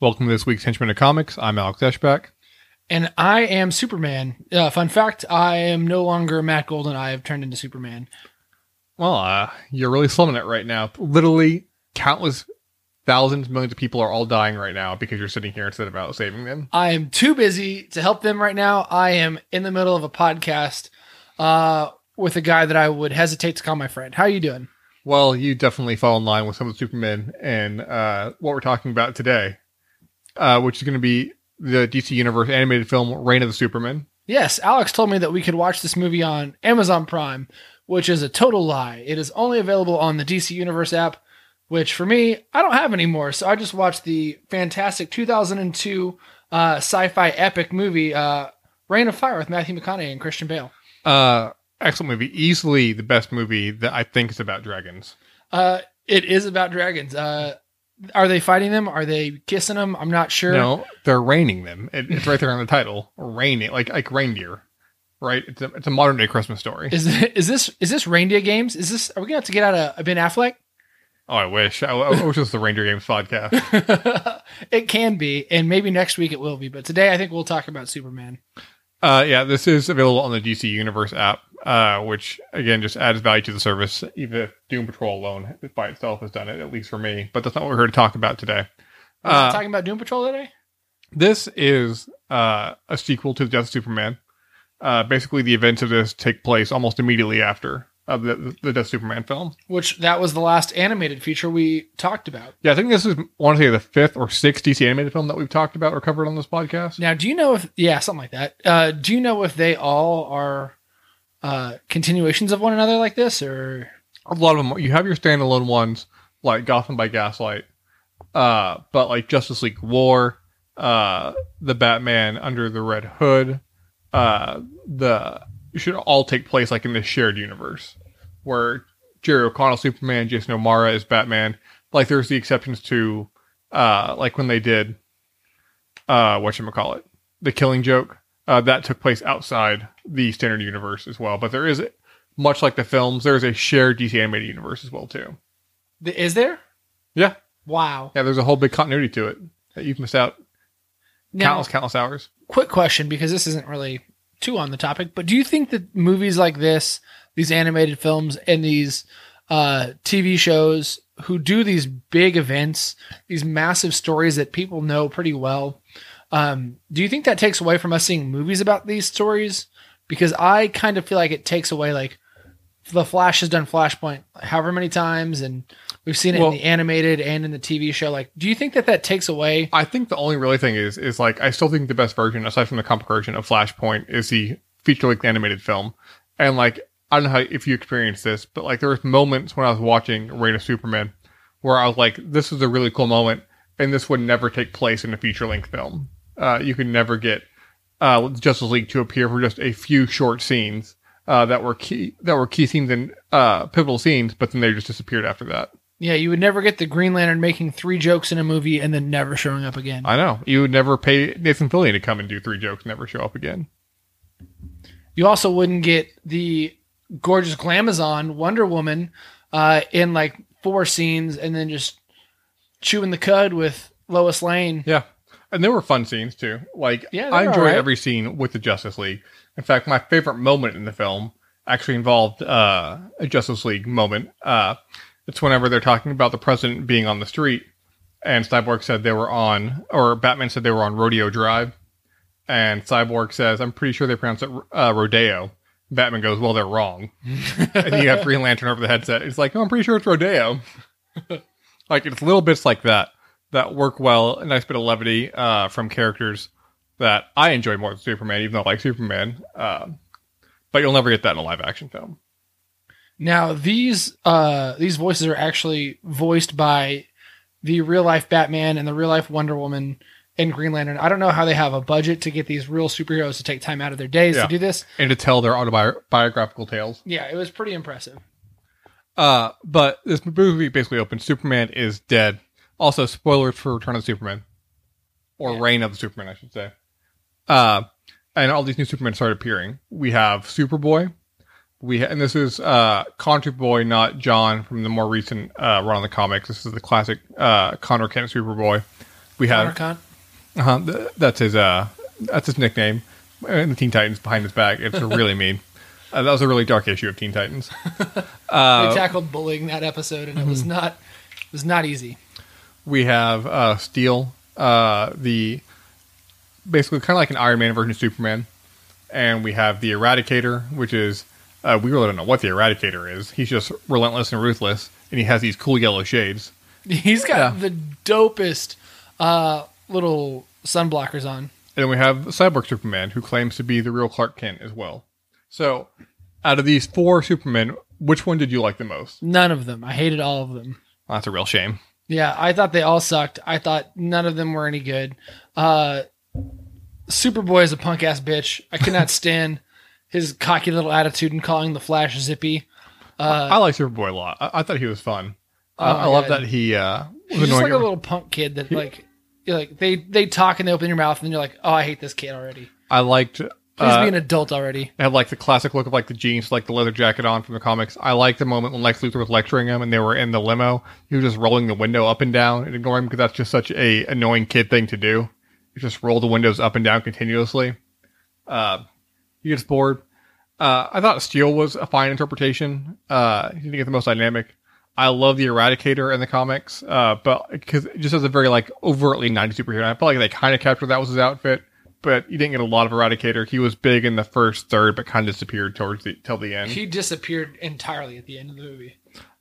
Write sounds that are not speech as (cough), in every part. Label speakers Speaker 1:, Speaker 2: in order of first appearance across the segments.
Speaker 1: Welcome to this week's Henchman of Comics. I'm Alex Eschbach.
Speaker 2: And I am Superman. Uh, fun fact: I am no longer Matt Golden. I have turned into Superman.
Speaker 1: Well, uh, you're really slumming it right now. Literally, countless thousands, millions of people are all dying right now because you're sitting here instead of out saving them.
Speaker 2: I am too busy to help them right now. I am in the middle of a podcast uh, with a guy that I would hesitate to call my friend. How are you doing?
Speaker 1: Well, you definitely fall in line with some of the Supermen and uh, what we're talking about today, uh, which is going to be the DC Universe animated film Reign of the Supermen.
Speaker 2: Yes, Alex told me that we could watch this movie on Amazon Prime, which is a total lie. It is only available on the DC Universe app, which for me, I don't have anymore. So I just watched the fantastic 2002 uh, sci-fi epic movie uh, Reign of Fire with Matthew McConaughey and Christian Bale.
Speaker 1: Uh, excellent movie. Easily the best movie that I think is about dragons.
Speaker 2: Uh, it is about dragons. Uh, are they fighting them? Are they kissing them? I'm not sure.
Speaker 1: No, they're raining them. It, it's right there on the title. Raining, like like reindeer, right? It's a, it's a modern day Christmas story.
Speaker 2: Is is this is this reindeer games? Is this are we gonna have to get out a, a Ben Affleck?
Speaker 1: Oh, I wish. I, I wish it was the Reindeer Games podcast. (laughs)
Speaker 2: it can be, and maybe next week it will be. But today, I think we'll talk about Superman.
Speaker 1: Uh, yeah, this is available on the DC Universe app, uh, which again just adds value to the service. Even if Doom Patrol alone by itself has done it, at least for me. But that's not what we're here to talk about today. Uh,
Speaker 2: talking about Doom Patrol today.
Speaker 1: This is uh, a sequel to Death of Superman. Uh, basically, the events of this take place almost immediately after uh, the, the Death of Superman film.
Speaker 2: which that was the last animated feature we talked about.
Speaker 1: Yeah, I think this is, to say, the fifth or sixth DC animated film that we've talked about or covered on this podcast.
Speaker 2: Now, do you know if yeah, something like that? Uh, do you know if they all are uh, continuations of one another like this, or
Speaker 1: a lot of them you have your standalone ones like Gotham by Gaslight, uh, but like Justice League War, uh, the Batman Under the Red Hood, uh, the should all take place like in this shared universe where Jerry O'Connell Superman, Jason O'Mara is Batman. Like there's the exceptions to uh, like when they did uh, call it, the Killing Joke. Uh, that took place outside the standard universe as well, but there is much like the films, there's a shared DC animated universe as well too.
Speaker 2: is there?
Speaker 1: Yeah,
Speaker 2: Wow.
Speaker 1: yeah. There's a whole big continuity to it that you've missed out
Speaker 2: Now,
Speaker 1: countless, countless hours.
Speaker 2: quick question because this isn't really too on the topic, but do you think that movies like this, these animated films, and these uh, TV shows who do these big events, these massive stories that people know pretty well, um, do you think that takes away from us seeing movies about these stories? Because I kind of feel like it takes away, like, the Flash has done Flashpoint however many times, and we've seen it
Speaker 1: Well-
Speaker 2: in the animated and in the TV show. Like, do you think that that takes away?
Speaker 1: I think the only really thing is is like I still think the best version, aside from the comic version of Flashpoint, is the feature length animated film. And like I don't know how if you experienced this, but like there was moments when I was watching Reign of Superman where I was like, this is a really cool moment, and this would never take place in a feature length film. Uh, you could never get uh, Justice League to appear for just a few short scenes uh, that were key that were key scenes and uh, pivotal scenes, but then they just disappeared after that.
Speaker 2: Yeah, you would never get the Green Lantern making three jokes in a movie and then never showing up again.
Speaker 1: I know you would never pay Nathan Fillion to come and do three jokes, and never show up again.
Speaker 2: You also wouldn't get the gorgeous glamazon Wonder Woman uh, in like four scenes and then just chewing the cud with Lois Lane.
Speaker 1: Yeah. And there were fun scenes too. Like
Speaker 2: Yeah,
Speaker 1: I enjoyed
Speaker 2: alright.
Speaker 1: every scene with the Justice League. In fact, my favorite moment in the film actually involved uh, a Justice League moment. Uh, it's whenever they're talking about the president being on the street, and Cyborg said they were on, or Batman said they were on Rodeo Drive, and Cyborg says, "I'm pretty sure they pronounce it uh, Rodeo." Batman goes, "Well, they're wrong," and you have Green Lantern over the headset. It's like, "No, I'm pretty sure it's Rodeo." (laughs) like it's little bits like that that work well. A nice bit of levity uh, from characters that I enjoy more than Superman, even though I like Superman. Uh, but you'll never get that in a live action film.
Speaker 2: Now these uh, these voices are actually voiced by the real life Batman and the real life Wonder Woman and Green Lantern. I don't know how they have a budget to get these real superheroes to take time out of their days
Speaker 1: Yeah.
Speaker 2: to do this.
Speaker 1: And to tell their autobiographical tales.
Speaker 2: Yeah, it was pretty impressive.
Speaker 1: Uh, but this movie basically opens Superman is dead. Also, spoilers for Return of Superman, or
Speaker 2: Yeah.
Speaker 1: Reign of the Superman, I should say. Uh, and all these new Supermen start appearing. We have Superboy. We ha- and this is uh, Contra Boy, not John from the more recent uh, run on the comics. This is the classic uh, Connor Kent Superboy. We have
Speaker 2: Connor.
Speaker 1: Uh-huh, that's his uh, that's his nickname. And the Teen Titans behind his back. It's really mean. (laughs) Uh, that was a really dark issue of Teen Titans.
Speaker 2: they (laughs)
Speaker 1: Uh,
Speaker 2: tackled bullying that episode, and it
Speaker 1: mm-hmm.
Speaker 2: was not it was not easy.
Speaker 1: we have uh, Steel, uh, the basically kind of like an Iron Man version of Superman, and we have the Eradicator, which is uh, we really don't know what the Eradicator is. He's just relentless and ruthless, and he has these cool yellow shades. (laughs)
Speaker 2: He's got
Speaker 1: Yeah.
Speaker 2: the dopest uh, little sunblockers on.
Speaker 1: And then we have Cyborg Superman, who claims to be the real Clark Kent as well. So, out of these four Supermen, which one did you like the most?
Speaker 2: None of them. I hated all of them.
Speaker 1: Well, that's a real shame.
Speaker 2: Yeah, I thought they all sucked. I thought none of them were any good. Uh, Superboy is a punk ass bitch. I could not (laughs) stand his cocky little attitude and calling the Flash zippy. Uh,
Speaker 1: I like Superboy a lot. I, I thought he was fun. I,
Speaker 2: Oh
Speaker 1: I love that he uh, was
Speaker 2: he's just like a little punk kid that like, you're like they they talk and they open your mouth and you're like, oh, I hate this kid already.
Speaker 1: I liked.
Speaker 2: Please
Speaker 1: uh,
Speaker 2: be an adult already.
Speaker 1: I had like the classic look of like the jeans, like the leather jacket on from the comics. I like the moment when Lex Luthor was lecturing him and they were in the limo. He was just rolling the window up and down and ignoring him because that's just such a annoying kid thing to do. You just roll the windows up and down continuously. Uh, he gets bored. Uh, I thought Steel was a fine interpretation. Uh, he didn't get the most dynamic. I love the Eradicator in the comics, uh, but because it just has a very like overtly 90s superhero. I felt like they kind of captured that was his outfit, but you didn't get a lot of Eradicator. He was big in the first third, but kind of disappeared towards the till the end.
Speaker 2: He disappeared entirely at the end of the movie.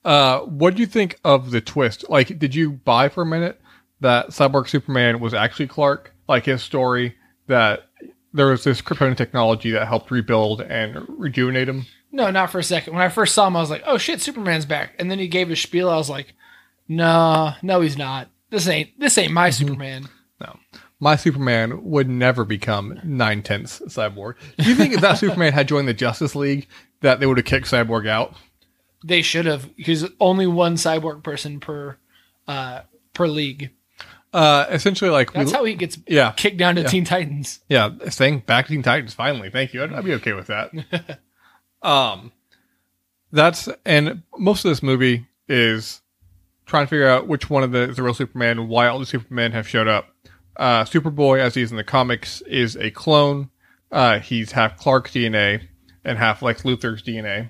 Speaker 1: Uh, what do you think of the twist? Like, did you buy for a minute that Cyborg Superman was actually Clark? Like his story that there was this kryptonian technology that helped rebuild and rejuvenate him.
Speaker 2: No, not for a second. When I first saw him, I was like, "Oh shit, Superman's back!" And then he gave his spiel. I was like, "No, no, he's not. This ain't this ain't my Superman."
Speaker 1: No, my Superman would never become nine tenths cyborg. Do you think if that (laughs) Superman had joined the Justice League, that they would have kicked Cyborg out?
Speaker 2: They should have because only one cyborg person per uh, per league.
Speaker 1: Uh, essentially, like we-
Speaker 2: That's how he gets
Speaker 1: yeah,
Speaker 2: kicked down to
Speaker 1: Yeah.
Speaker 2: Teen Titans.
Speaker 1: Yeah, saying back to Teen Titans finally. Thank you. I'd, I'd be okay with that. (laughs) um, that's and most of this movie is trying to figure out which one of the is the real Superman, why all the Supermen have showed up. Uh, Superboy, as he's in the comics, is a clone. Uh, he's half Clark DNA and half Lex Luthor's DNA.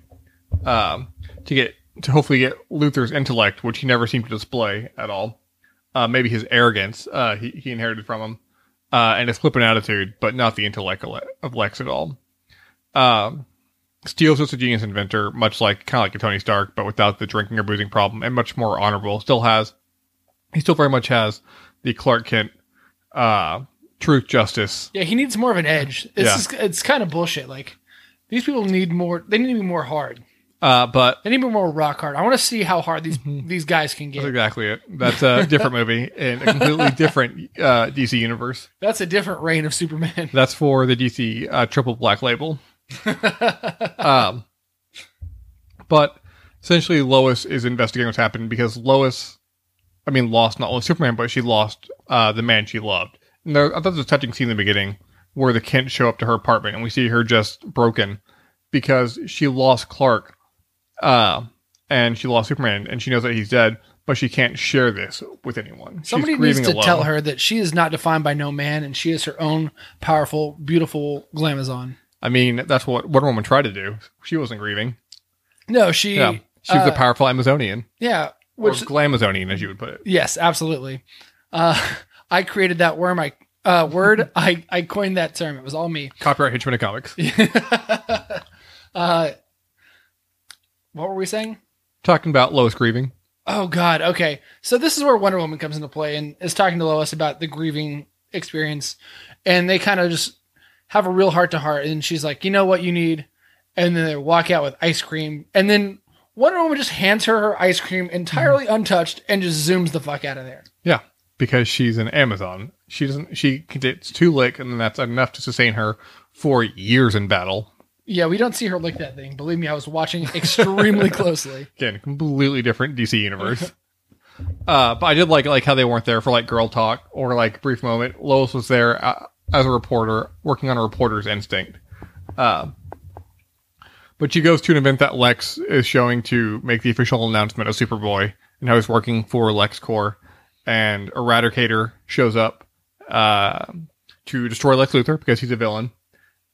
Speaker 1: Um, to get to hopefully get Luthor's intellect, which he never seemed to display at all. Uh, maybe his arrogance uh, he, he inherited from him uh, and his flippant attitude, but not the intellect of Lex at all. Um, Steel's just a genius inventor, much like kind of like a Tony Stark, but without the drinking or boozing problem, and much more honorable. Still has, he still very much has the Clark Kent uh, truth, justice.
Speaker 2: Yeah, he needs more of an edge. It's
Speaker 1: Yeah.
Speaker 2: just, it's kind of bullshit. Like these people need more. They need to be more hard.
Speaker 1: Uh, but
Speaker 2: They need to be more rock hard. I want to see how hard these
Speaker 1: Mm-hmm.
Speaker 2: these guys can
Speaker 1: that's
Speaker 2: get.
Speaker 1: exactly it. That's a different movie in a completely (laughs) different uh, DC universe.
Speaker 2: That's a different reign of Superman.
Speaker 1: That's for the DC uh, triple black label. (laughs) um, but essentially, Lois is investigating what's happened because Lois, I mean, lost not only Superman, but she lost uh, the man she loved. And there, I thought there was a touching scene in the beginning where the Kent show up to her apartment and we see her just broken because she lost Clark uh, and she lost Superman and she knows that he's dead, but she can't share this with anyone.
Speaker 2: Somebody needs to
Speaker 1: alone.
Speaker 2: tell her that she is not defined by no man, and she is her own powerful, beautiful glamazon.
Speaker 1: I mean, that's what Wonder Woman tried to do. She wasn't grieving.
Speaker 2: No, she.
Speaker 1: Yeah. She was
Speaker 2: uh,
Speaker 1: a powerful Amazonian.
Speaker 2: Yeah,
Speaker 1: Or Glamazonian, as you would put it.
Speaker 2: yes, absolutely. Uh, (laughs) I created that worm. I uh, word. (laughs) I I coined that term. It was all me.
Speaker 1: Copyright Henchman of Comics. (laughs)
Speaker 2: uh, what were we saying?
Speaker 1: Talking about Lois grieving.
Speaker 2: Oh God. Okay. So this is where Wonder Woman comes into play and is talking to Lois about the grieving experience, and they kind of just have a real heart to heart. And she's like, "You know what you need," and then they walk out with ice cream, and then Wonder Woman just hands her her ice cream entirely untouched and just zooms the fuck out of there.
Speaker 1: Yeah. Because she's an Amazon. She doesn't she gets two lick and then that's enough to sustain her for years in battle.
Speaker 2: Yeah, we don't see her lick that thing. Believe me, I was watching extremely (laughs) closely.
Speaker 1: Again, completely different DC universe. Uh, but I did like like how they weren't there for like girl talk or like brief moment. Lois was there uh, as a reporter, working on a reporter's instinct. Uh, but she goes to an event that Lex is showing to make the official announcement of Superboy and how he's working for LexCorp. And Eradicator shows up uh, to destroy Lex Luthor because he's a villain.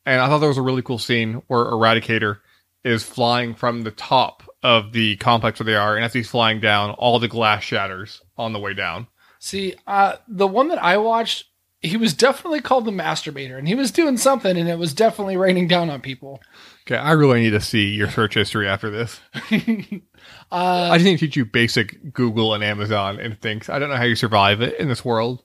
Speaker 1: And I thought that was a really cool scene where Eradicator is flying from the top of the complex where they are, and as he's flying down, all the glass shatters on the way down.
Speaker 2: See, uh, the one that I watched, he was definitely called the masturbator, and he was doing something, and it was definitely raining down on people.
Speaker 1: Okay, I really need to see your search history after this. (laughs)
Speaker 2: Uh,
Speaker 1: I just need to teach you basic Google and Amazon and things. I don't know how you survive it in this world.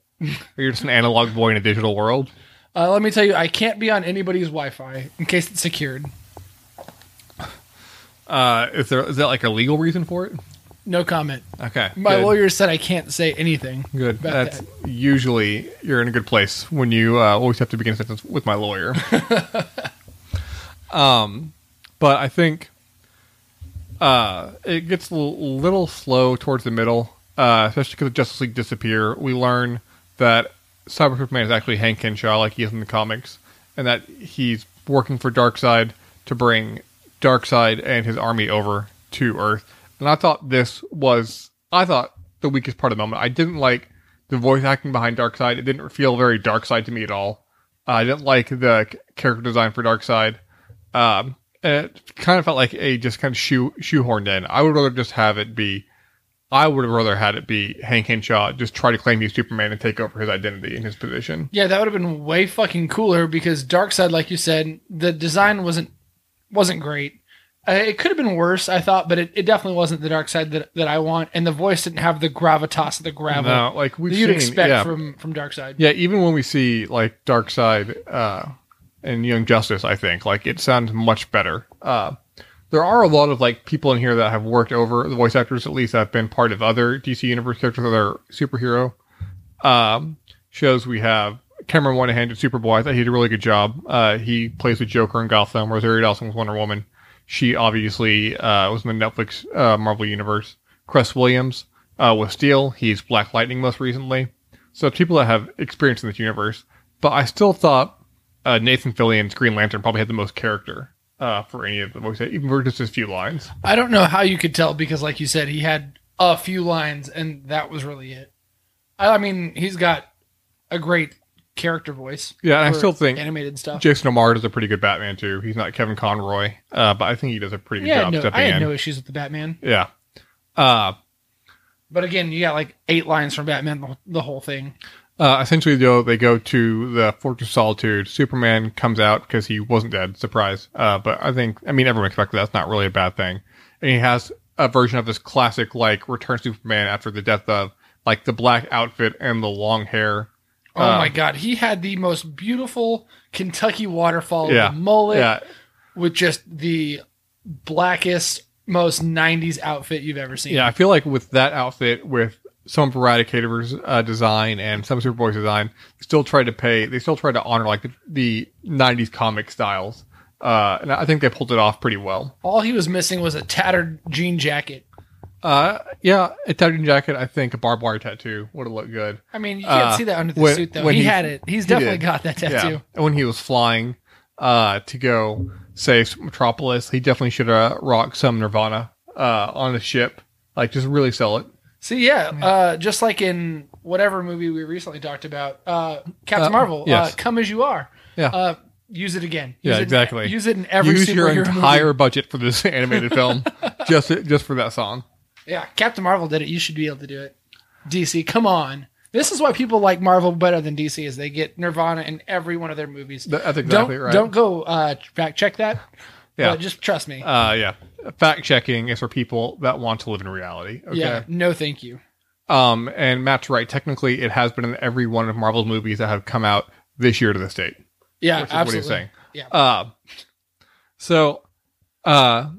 Speaker 1: You're just an analog boy in a digital world.
Speaker 2: uh, let me tell you, I can't be on anybody's Wi-Fi in case it's secured.
Speaker 1: Uh, is there is that like a legal reason for it?
Speaker 2: No comment.
Speaker 1: Okay,
Speaker 2: My
Speaker 1: good.
Speaker 2: lawyer said I can't say anything.
Speaker 1: Good. That's
Speaker 2: that.
Speaker 1: usually you're in a good place when you uh, always have to begin a sentence with my lawyer. (laughs) um, but I think uh, it gets a little, little slow towards the middle, uh, especially because of Justice League disappear. We learn that Cyborg Superman is actually Hank Henshaw, like he is in the comics, and that he's working for Darkseid to bring Darkseid and his army over to Earth. And I thought this was, I thought the weakest part of the moment. I didn't like the voice acting behind Darkseid. It didn't feel very Darkseid to me at all. Uh, I didn't like the character design for Darkseid. Um, and it kind of felt like a just kind of shoe shoehorned in. I would rather just have it be. I would have rather had it be Hank Henshaw just try to claim he's Superman and take over his identity and his position.
Speaker 2: Yeah, that would have been way fucking cooler because Darkseid, like you said, the design wasn't wasn't great. Uh, it could have been worse, I thought, but it, it definitely wasn't the Darkseid that, that I want. And the voice didn't have the gravitas of the gravel
Speaker 1: No, like we've
Speaker 2: that you'd
Speaker 1: seen,
Speaker 2: expect
Speaker 1: yeah,
Speaker 2: from from Side.
Speaker 1: yeah. Even when we see like Darkseid uh, and Young Justice, I think like it sounds much better. Uh, there are a lot of like people in here that have worked over the voice actors, at least that have been part of other DC Universe characters, other superhero um, shows. We have Cameron Monaghan did Superboy. I thought he did a really good job. Uh, he plays the Joker in Gotham. Rosario Dawson was Wonder Woman. She obviously uh, was in the Netflix uh, Marvel Universe. Cress Williams uh, with Steel. He's Black Lightning most recently. So people that have experience in this universe. But I still thought uh, Nathan Fillion's Green Lantern probably had the most character uh, for any of the voice, even for just his few lines.
Speaker 2: I don't know how you could tell because, like you said, he had a few lines and that was really it. I mean, he's got a great character voice.
Speaker 1: Yeah, and I still think
Speaker 2: animated stuff.
Speaker 1: Jason O'Mara does a pretty good Batman too. He's not Kevin Conroy, uh, but I think he does a pretty good
Speaker 2: yeah,
Speaker 1: job
Speaker 2: no,
Speaker 1: stepping
Speaker 2: I had
Speaker 1: in.
Speaker 2: no issues with the Batman.
Speaker 1: yeah. Uh,
Speaker 2: But again, you got like eight lines from Batman the, the whole thing.
Speaker 1: Uh, essentially, though, they go to the Fortress of Solitude. Superman comes out because he wasn't dead. Surprise. Uh, but I think, I mean, everyone expected that's not really a bad thing. And he has a version of this classic, like, Return Superman after the death of, like, the black outfit and the long hair.
Speaker 2: Oh
Speaker 1: Uh,
Speaker 2: my god, he had the most beautiful Kentucky waterfall,
Speaker 1: Yeah.
Speaker 2: the mullet
Speaker 1: Yeah.
Speaker 2: with just the blackest, most '90s outfit you've ever seen.
Speaker 1: Yeah. I feel like with that outfit, with some of Eradicator's uh, design and some Superboy's design, they still tried to pay, they still tried to honor, like, the, the 90s comic styles. Uh, and I think they pulled it off pretty well.
Speaker 2: All he was missing was a tattered jean jacket.
Speaker 1: Uh, yeah, a tattoo jacket. I think a barbed wire tattoo would have looked good.
Speaker 2: I mean, you can't
Speaker 1: Uh,
Speaker 2: see that under the
Speaker 1: when-
Speaker 2: suit though. He,
Speaker 1: he-
Speaker 2: had it. He's
Speaker 1: he
Speaker 2: definitely
Speaker 1: did.
Speaker 2: got that tattoo.
Speaker 1: Yeah, and when he was flying, uh, to go save Metropolis, he definitely should have rocked some Nirvana, uh, on the ship. Like, just really sell it.
Speaker 2: See, yeah, uh, just like in whatever movie we recently talked about, uh, Captain
Speaker 1: Uh,
Speaker 2: Marvel,
Speaker 1: yes.
Speaker 2: uh, "Come as You Are."
Speaker 1: Yeah.
Speaker 2: Uh, use it again.
Speaker 1: Yeah,
Speaker 2: Use it in-
Speaker 1: exactly.
Speaker 2: use it in every
Speaker 1: Use your entire
Speaker 2: movie.
Speaker 1: budget for this (laughs) animated film, just just for that song.
Speaker 2: Yeah, Captain Marvel did it. You should be able to do it. DC, come on. This is why people like Marvel better than DC is they get Nirvana in every one of their movies.
Speaker 1: That's exactly
Speaker 2: don't
Speaker 1: right.
Speaker 2: don't go uh, fact check that.
Speaker 1: Yeah.
Speaker 2: just trust me.
Speaker 1: Uh, yeah. Fact checking is for people that want to live in reality. Okay.
Speaker 2: Yeah, no, thank you.
Speaker 1: Um, and Matt's right. Technically, it has been in every one of Marvel's movies that have come out this year to this date.
Speaker 2: Yeah,
Speaker 1: which is what he's
Speaker 2: absolutely.
Speaker 1: saying.
Speaker 2: Yeah.
Speaker 1: Uh, so, uh,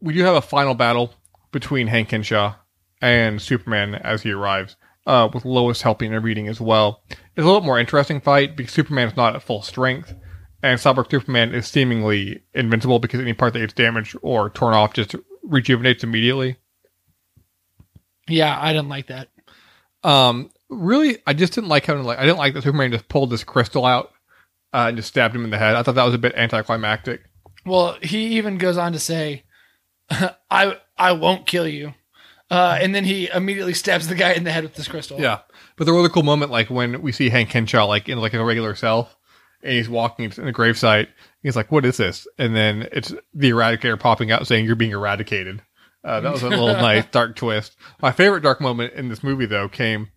Speaker 1: we do have a final battle between Hank Henshaw and Superman as he arrives, uh, with Lois helping and reading as well. It's a little more interesting fight because Superman is not at full strength, and Cyborg Superman is seemingly invincible because any part that gets damaged or torn off just rejuvenates immediately.
Speaker 2: Yeah, I didn't like that.
Speaker 1: Um, really, I just didn't like having like I didn't like that Superman just pulled this crystal out uh, and just stabbed him in the head. I thought that was a bit anticlimactic.
Speaker 2: Well, he even goes on to say, (laughs) "I I won't kill you," uh, and then he immediately stabs the guy in the head with this crystal.
Speaker 1: Yeah, but there was a cool moment like when we see Hank Henshaw like in like a regular self, and he's walking in a gravesite. He's like, "What is this?" And then it's the Eradicator popping out saying, "You're being eradicated." Uh, that was a little (laughs) nice dark twist. My favorite dark moment in this movie though came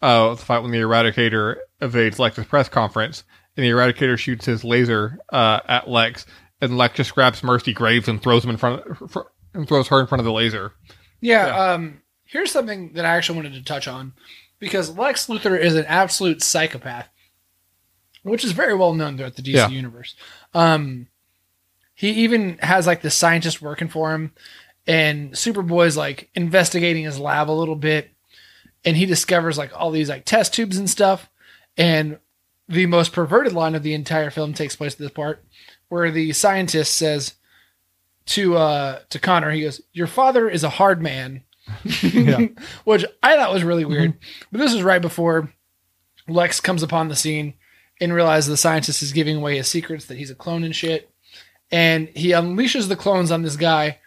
Speaker 1: uh, the fight when the Eradicator evades Lex's press conference, and the Eradicator shoots his laser uh, at Lex, and Lex just grabs Mercy Graves and throws him in front fr- and throws her in front of the laser.
Speaker 2: Yeah,
Speaker 1: Yeah.
Speaker 2: Um, here's something that I actually wanted to touch on because Lex Luthor is an absolute psychopath, which is very well known throughout the DC
Speaker 1: Yeah.
Speaker 2: universe. Um, he even has like the scientist working for him, and Superboy's like investigating his lab a little bit, and he discovers like all these like test tubes and stuff. And the most perverted line of the entire film takes place at this part, where the scientist says to uh to Connor, he goes, "Your father is a hard man," (laughs)
Speaker 1: Yeah. (laughs)
Speaker 2: which I thought was really weird. But this is right before Lex comes upon the scene and realizes the scientist is giving away his secrets that he's a clone and shit, and he unleashes the clones on this guy,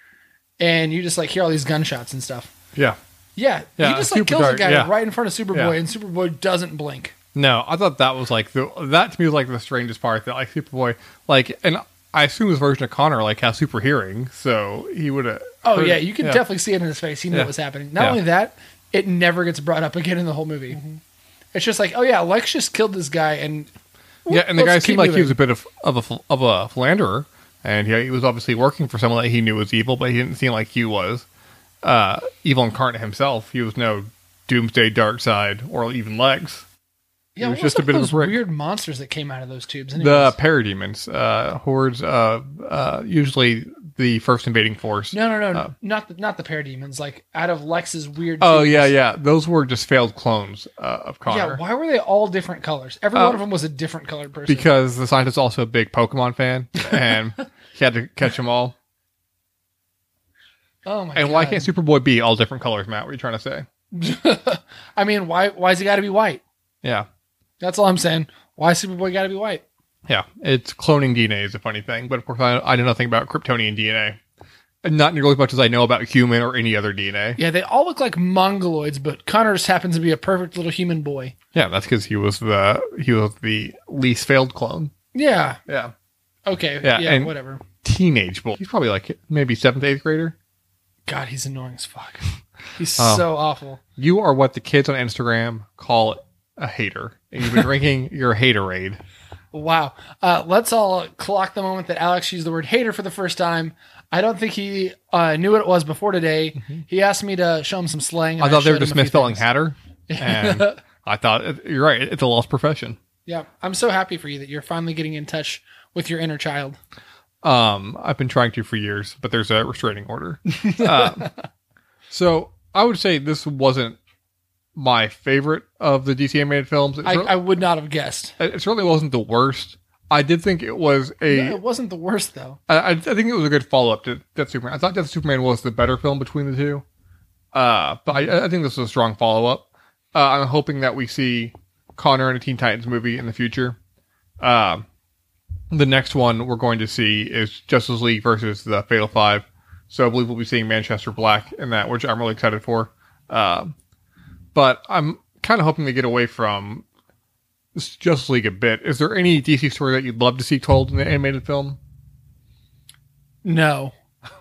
Speaker 2: and you just like hear all these gunshots and stuff.
Speaker 1: Yeah.
Speaker 2: Yeah,
Speaker 1: Yeah,
Speaker 2: he just like kills
Speaker 1: dark,
Speaker 2: a guy
Speaker 1: yeah.
Speaker 2: right in front of Superboy,
Speaker 1: Yeah.
Speaker 2: and Superboy doesn't blink.
Speaker 1: No, I thought that was like the that to me was like the strangest part that like Superboy like and I assume this version of Connor like has super hearing, so he would have.
Speaker 2: Oh yeah, you can definitely see it in his face. He knew
Speaker 1: Yeah.
Speaker 2: what was happening. Not
Speaker 1: Yeah.
Speaker 2: only that, it never gets brought up again in the whole movie. It's just like, oh yeah, Lex just killed this guy, and
Speaker 1: Yeah, and the guy seemed like he was a bit of of a of a philanderer, and he, he was obviously working for someone that he knew was evil, but he didn't seem like he was uh, evil incarnate himself. He was no Doomsday, Darkseid, or even Lex.
Speaker 2: Yeah,
Speaker 1: was
Speaker 2: what
Speaker 1: just a bit of a
Speaker 2: those
Speaker 1: brick.
Speaker 2: weird monsters that came out of those tubes.
Speaker 1: The
Speaker 2: anyways?
Speaker 1: parademons, uh, hordes, uh, uh, usually the first invading force.
Speaker 2: no, no, no,
Speaker 1: uh,
Speaker 2: not the not the parademons. Like out of Lex's weird.
Speaker 1: Oh
Speaker 2: tubes.
Speaker 1: yeah, yeah. Those were just failed clones uh, of Connor.
Speaker 2: Yeah, why were they all different colors? Every
Speaker 1: Uh,
Speaker 2: one of them was a different colored person.
Speaker 1: because the scientist is also a big Pokemon fan, (laughs) and he had to catch them all.
Speaker 2: oh my
Speaker 1: And
Speaker 2: god!
Speaker 1: why can't Superboy be all different colors, Matt? What are you trying to say? (laughs)
Speaker 2: I mean, why why's he got to be white?
Speaker 1: Yeah,
Speaker 2: That's all I'm saying. Why Superboy got to be white?
Speaker 1: yeah. It's cloning DNA is a funny thing, but of course I, I know nothing about Kryptonian DNA, and not nearly as much as I know about human or any other DNA.
Speaker 2: Yeah, they all look like mongoloids, but Connor just happens to be a perfect little human boy.
Speaker 1: Yeah, that's because he was the he was the least failed clone.
Speaker 2: Yeah.
Speaker 1: Yeah,
Speaker 2: Okay.
Speaker 1: Yeah,
Speaker 2: Yeah. whatever.
Speaker 1: teenage boy. He's probably like maybe seventh, eighth grader.
Speaker 2: God, he's annoying as fuck. (laughs) He's
Speaker 1: Oh.
Speaker 2: so awful.
Speaker 1: You are what the kids on Instagram call a hater, and you've been drinking your haterade. (laughs)
Speaker 2: Wow. Uh, let's all clock the moment that Alex used the word hater for the first time. I don't think he uh, knew what it was before today. He asked me to show him some slang.
Speaker 1: Mm-hmm. I thought they were just misspelling hatter, (laughs) and I thought you're right. It's a lost profession.
Speaker 2: Yeah, I'm so happy for you that you're finally getting in touch with your inner child.
Speaker 1: Um, I've been trying to for years, but there's a restraining order. uh, (laughs) so I would say this wasn't my favorite of the DC animated films.
Speaker 2: I,
Speaker 1: cer-
Speaker 2: I would not have guessed.
Speaker 1: it certainly wasn't the worst. I did think it was a.
Speaker 2: No, it wasn't the worst though.
Speaker 1: I, I I think it was a good follow up to Death Superman. I thought Death Superman was the better film between the two. Uh, but I, I think this was a strong follow up. Uh, I'm hoping that we see Connor in a Teen Titans movie in the future. Uh, the next one we're going to see is Justice League versus the Fatal Five. So I believe we'll be seeing Manchester Black in that, which I'm really excited for. Uh, but I'm kind of hoping to get away from Justice League a bit. Is there any DC story that you'd love to see told in the animated film?
Speaker 2: No,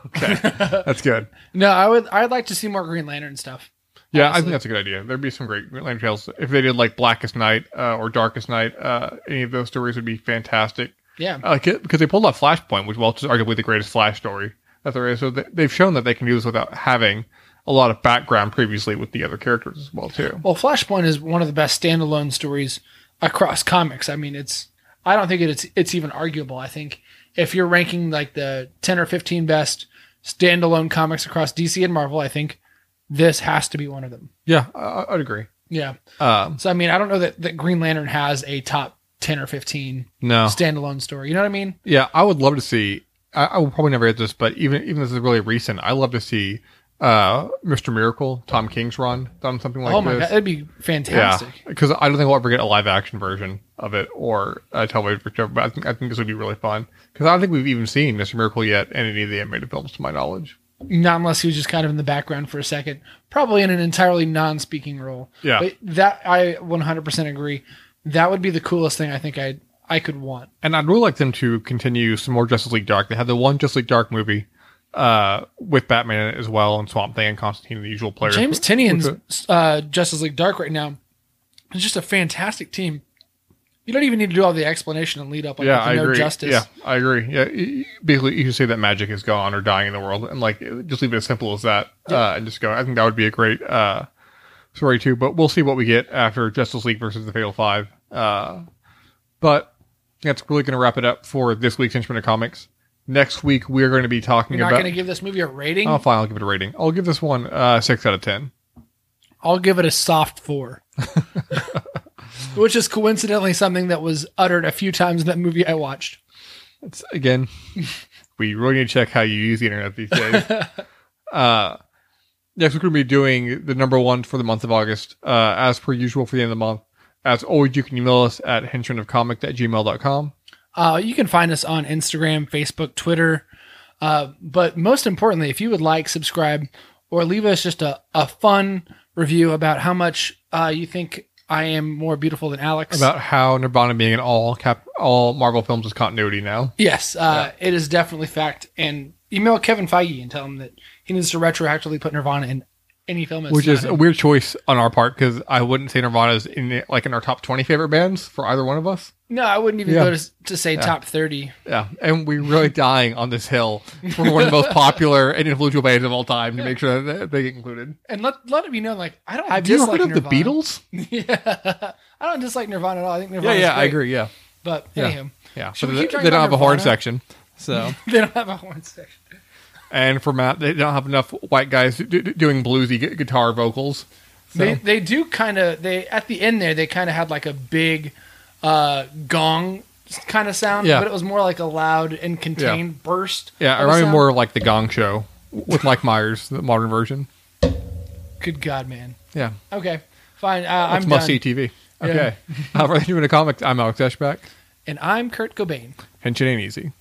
Speaker 1: Okay, (laughs) that's good.
Speaker 2: no. I would. I'd like to see more Green Lantern stuff.
Speaker 1: Yeah, I think that's a good idea. There'd be some great Green Lantern tales if they did like Blackest Night uh, or Darkest Night. Uh, any of those stories would be fantastic.
Speaker 2: Yeah.
Speaker 1: It because they pulled off Flashpoint, which well, is arguably the greatest Flash story that there is. So they've shown that they can do this without having a lot of background previously with the other characters as well too.
Speaker 2: Well, Flashpoint is one of the best standalone stories across comics. I mean, it's. I don't think it's it's even arguable. I think if you're ranking like the ten or fifteen best standalone comics across DC and Marvel, I think this has to be one of them.
Speaker 1: Yeah, I, I'd agree.
Speaker 2: Yeah.
Speaker 1: Um,
Speaker 2: So I mean, I don't know that, that Green Lantern has a top ten or fifteen
Speaker 1: no,
Speaker 2: standalone story. You know what I mean?
Speaker 1: Yeah, I would love to see. I, I will probably never get this, but even even this is really recent. I love to see uh, Mr. Miracle, Tom King's run, done something like
Speaker 2: oh my
Speaker 1: this.
Speaker 2: god, that'd be fantastic.
Speaker 1: Yeah, because I don't think we'll ever get a live action version of it or a television show. But I think I think this would be really fun because I don't think we've even seen Mr. Miracle yet in any of the animated films, to my knowledge.
Speaker 2: Not unless he was just kind of in the background for a second, probably in an entirely non-speaking role.
Speaker 1: Yeah.
Speaker 2: but that I 100% agree. That would be the coolest thing I think I I could want.
Speaker 1: And I'd really like them to continue some more Justice League Dark. They had the one Justice League Dark movie uh, with Batman as well, and Swamp Thing and Constantine, the usual players.
Speaker 2: James Tynion's uh, Justice League Dark right now is just a fantastic team. You don't even need to do all the explanation and lead up like
Speaker 1: yeah, I
Speaker 2: no
Speaker 1: agree.
Speaker 2: justice.
Speaker 1: Yeah, I agree. Yeah, basically, you should say that magic is gone or dying in the world, and like just leave it as simple as that, uh, and just go. I think that would be a great uh, story too. But we'll see what we get after Justice League versus the Fatal Five. Uh, but that's really going to wrap it up for this week's Instrument of Comics. Next week, we're going to be talking about
Speaker 2: You're not
Speaker 1: about.
Speaker 2: going to give this movie a rating.
Speaker 1: oh, fine. I'll give it a rating. I'll give this one uh, six out of ten.
Speaker 2: I'll give it a soft four. (laughs) Which is coincidentally something that was uttered a few times in that movie I watched.
Speaker 1: It's again, (laughs) we really need to check how you use the internet these days. (laughs) uh, next, we're going to be doing the number one for the month of August, uh, as per usual for the end of the month. As always, you can email us at henchmanofcomic at gmail.com.
Speaker 2: Uh, you can find us on Instagram, Facebook, Twitter. Uh, but most importantly, if you would like, subscribe, or leave us just a, a fun review about how much uh, you think I am more beautiful than Alex.
Speaker 1: About how Nirvana being in all cap all Marvel films is continuity now.
Speaker 2: yes, uh, it is definitely fact. And email Kevin Feige and tell him that he needs to retroactively put Nirvana in any film.
Speaker 1: Which is a weird choice on our part because I wouldn't say Nirvana's in like in our top twenty favorite bands for either one of us.
Speaker 2: no, I wouldn't even
Speaker 1: Yeah.
Speaker 2: go to, to say top thirty.
Speaker 1: Yeah, and we're really dying on this hill for one of the most popular (laughs) and influential bands of all time to make sure that they get included.
Speaker 2: And let let it be known, like I don't
Speaker 1: Have you
Speaker 2: dislike
Speaker 1: heard of the Beatles? (laughs)
Speaker 2: yeah, I don't dislike Nirvana at all. I think
Speaker 1: Yeah,
Speaker 2: Nirvana.
Speaker 1: yeah, I agree. Yeah,
Speaker 2: But
Speaker 1: Yeah.
Speaker 2: anywho,
Speaker 1: yeah. But they, (laughs) they don't have a horn section. So,
Speaker 2: they don't have a horn section.
Speaker 1: And for Matt, they don't have enough white guys do, do- doing bluesy gu- guitar vocals. So,
Speaker 2: They they do kind of they at the end there they kind of had like a big uh, gong kind of sound,
Speaker 1: Yeah.
Speaker 2: but it was more like a loud and contained burst.
Speaker 1: yeah, I
Speaker 2: of a
Speaker 1: remind me
Speaker 2: sound.
Speaker 1: more of like the Gong Show with Mike Myers, the modern version.
Speaker 2: Good God, man.
Speaker 1: Yeah,
Speaker 2: Okay, fine. Uh,
Speaker 1: that's
Speaker 2: I'm
Speaker 1: must
Speaker 2: done.
Speaker 1: see TV. Okay, uh, for the Human Comics, I'm Alex Eschbach.
Speaker 2: And I'm Kurt Cobain.
Speaker 1: Henshin ain't easy.